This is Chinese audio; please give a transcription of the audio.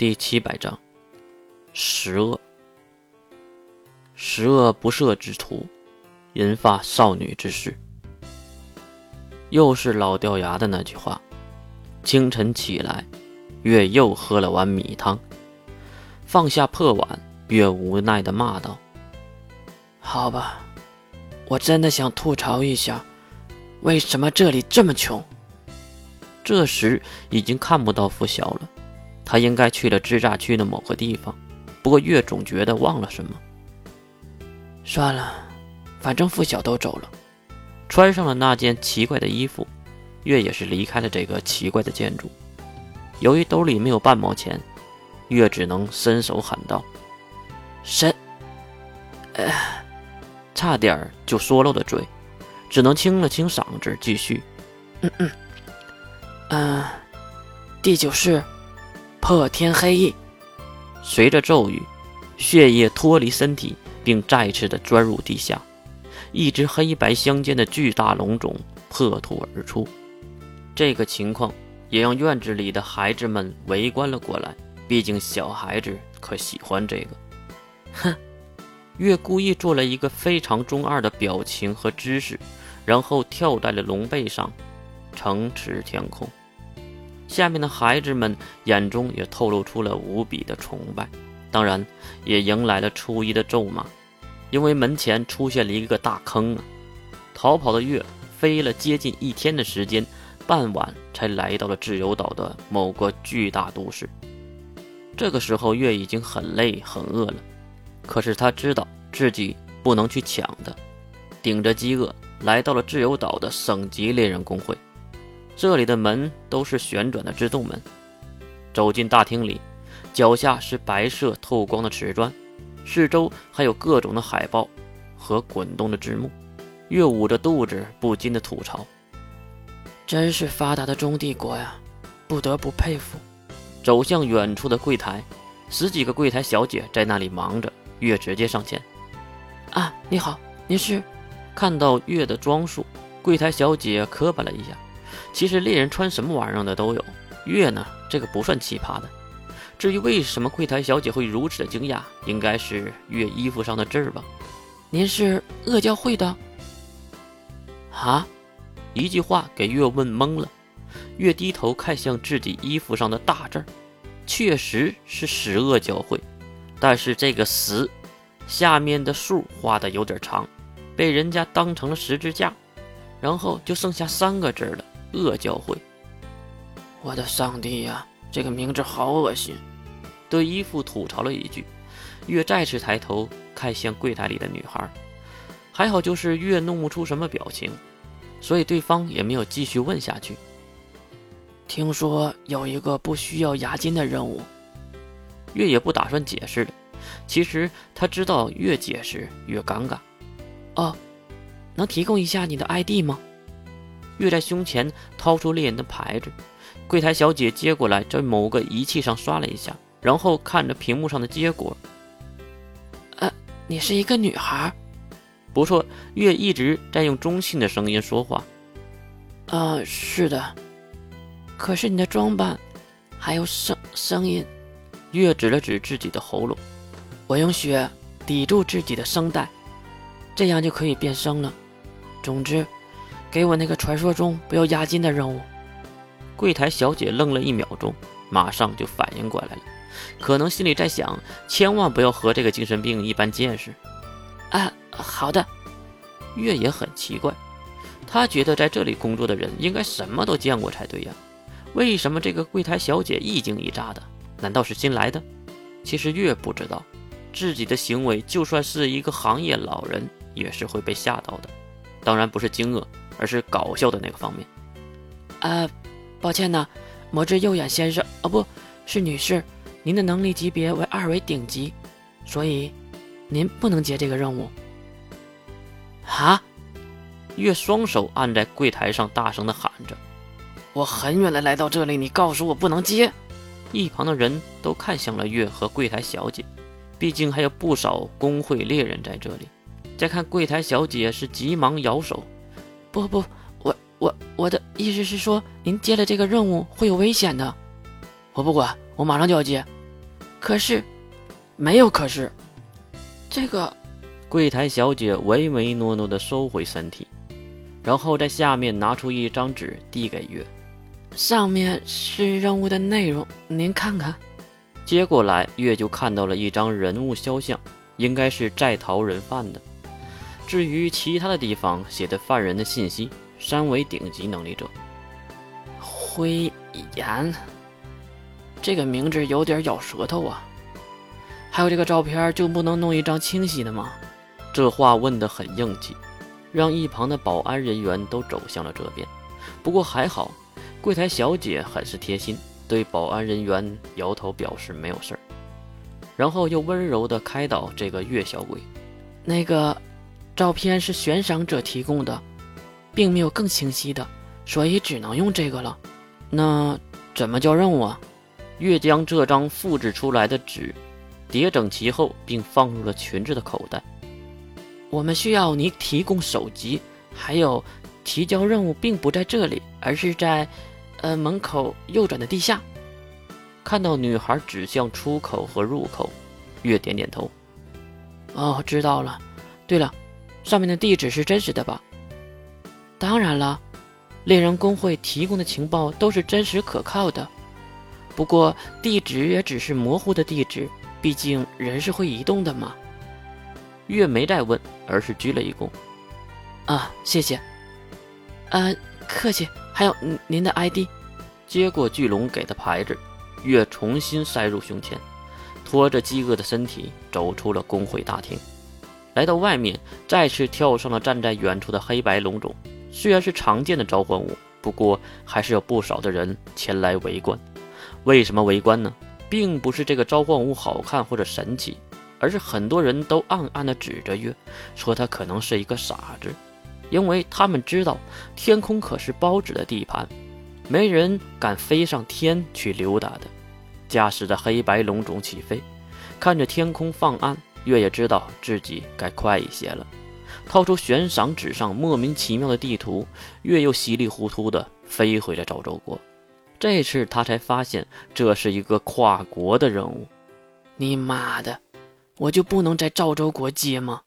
第七百章，十恶。十恶不赦之徒，引发少女之事。又是老掉牙的那句话。清晨起来，月又喝了碗米汤，放下破碗，月无奈的骂道：“好吧，我真的想吐槽一下，为什么这里这么穷？”这时已经看不到拂晓了。他应该去了支炸区的某个地方，不过月总觉得忘了什么。算了，反正付晓都走了。穿上了那件奇怪的衣服，月也是离开了这个奇怪的建筑。由于兜里没有半毛钱，月只能伸手喊道：“神！”呃，差点就说漏了嘴，只能清了清嗓子继续：“嗯嗯，嗯，第九式。”破天黑翼，随着咒语，血液脱离身体，并再次的钻入地下。一只黑白相间的巨大龙种破土而出。这个情况也让院子里的孩子们围观了过来。毕竟小孩子可喜欢这个。哼，月故意做了一个非常中二的表情和姿势，然后跳在了龙背上，城池天空。下面的孩子们眼中也透露出了无比的崇拜，当然也迎来了初一的咒骂，因为门前出现了一个大坑啊！逃跑的月飞了接近一天的时间，傍晚才来到了自由岛的某个巨大都市。这个时候，月已经很累很饿了，可是他知道自己不能去抢的，顶着饥饿来到了自由岛的省级猎人工会。这里的门都是旋转的自动门。走进大厅里，脚下是白色透光的瓷砖，四周还有各种的海报和滚动的字幕。月捂着肚子，不禁的吐槽：“真是发达的中帝国呀，不得不佩服。”走向远处的柜台，十几个柜台小姐在那里忙着。月直接上前：“啊，你好，您是？”看到月的装束，柜台小姐磕巴了一下。其实猎人穿什么玩意儿的都有，月呢这个不算奇葩的。至于为什么柜台小姐会如此的惊讶，应该是月衣服上的字儿吧？您是恶教会的？啊？一句话给月问懵了。月低头看向自己衣服上的大字儿，确实是十恶教会，但是这个十下面的数画的有点长，被人家当成了十字架，然后就剩下三个字了。恶教会，我的上帝呀，这个名字好恶心！对衣服吐槽了一句，月再次抬头看向柜台里的女孩，还好就是月弄不出什么表情，所以对方也没有继续问下去。听说有一个不需要押金的任务，月也不打算解释了。其实他知道越解释越尴尬。哦，能提供一下你的 ID 吗？月在胸前掏出猎人的牌子，柜台小姐接过来，在某个仪器上刷了一下，然后看着屏幕上的结果。呃，你是一个女孩，不错。月一直在用中性的声音说话。呃，是的。可是你的装扮，还有声声音。月指了指自己的喉咙，我用血抵住自己的声带，这样就可以变声了。总之。给我那个传说中不要押金的任务。柜台小姐愣了一秒钟，马上就反应过来了，可能心里在想：千万不要和这个精神病一般见识。啊，好的。月也很奇怪，他觉得在这里工作的人应该什么都见过才对呀，为什么这个柜台小姐一惊一乍的？难道是新来的？其实月不知道，自己的行为就算是一个行业老人也是会被吓到的，当然不是惊愕。而是搞笑的那个方面。啊，抱歉呢，魔之右眼先生，哦，不是女士，您的能力级别为二维顶级，所以您不能接这个任务。啊！月双手按在柜台上，大声的喊着：“我很远的来到这里，你告诉我不能接。”一旁的人都看向了月和柜台小姐，毕竟还有不少工会猎人在这里。再看柜台小姐是急忙摇手。不不，我我我的意思是说，您接了这个任务会有危险的。我不管，我马上就要接。可是，没有可是，这个柜台小姐唯唯诺诺地收回身体，然后在下面拿出一张纸递给月，上面是任务的内容，您看看。接过来，月就看到了一张人物肖像，应该是在逃人犯的。至于其他的地方写的犯人的信息，三维顶级能力者。灰岩，这个名字有点咬舌头啊。还有这个照片，就不能弄一张清晰的吗？这话问得很硬气，让一旁的保安人员都走向了这边。不过还好，柜台小姐很是贴心。对保安人员摇头表示没有事儿，然后又温柔地开导这个岳小鬼：“那个照片是悬赏者提供的，并没有更清晰的，所以只能用这个了。那怎么交任务啊？”月将这张复制出来的纸叠整齐后，并放入了裙子的口袋。我们需要你提供手机，还有提交任务并不在这里，而是在。呃，门口右转的地下，看到女孩指向出口和入口，月点点头。哦，知道了。对了，上面的地址是真实的吧？当然了，猎人工会提供的情报都是真实可靠的。不过地址也只是模糊的地址，毕竟人是会移动的嘛。月没再问，而是鞠了一躬。啊，谢谢。呃，客气。还有您的 ID，接过巨龙给的牌子，月重新塞入胸前，拖着饥饿的身体走出了工会大厅，来到外面，再次跳上了站在远处的黑白龙种。虽然是常见的召唤物，不过还是有不少的人前来围观。为什么围观呢？并不是这个召唤物好看或者神奇，而是很多人都暗暗地指着月，说他可能是一个傻子。因为他们知道天空可是包子的地盘，没人敢飞上天去溜达的。驾驶着黑白龙种起飞，看着天空放暗，月也知道自己该快一些了。掏出悬赏纸上莫名其妙的地图，月又稀里糊涂的飞回了赵州国。这次他才发现这是一个跨国的任务。你妈的，我就不能在赵州国接吗？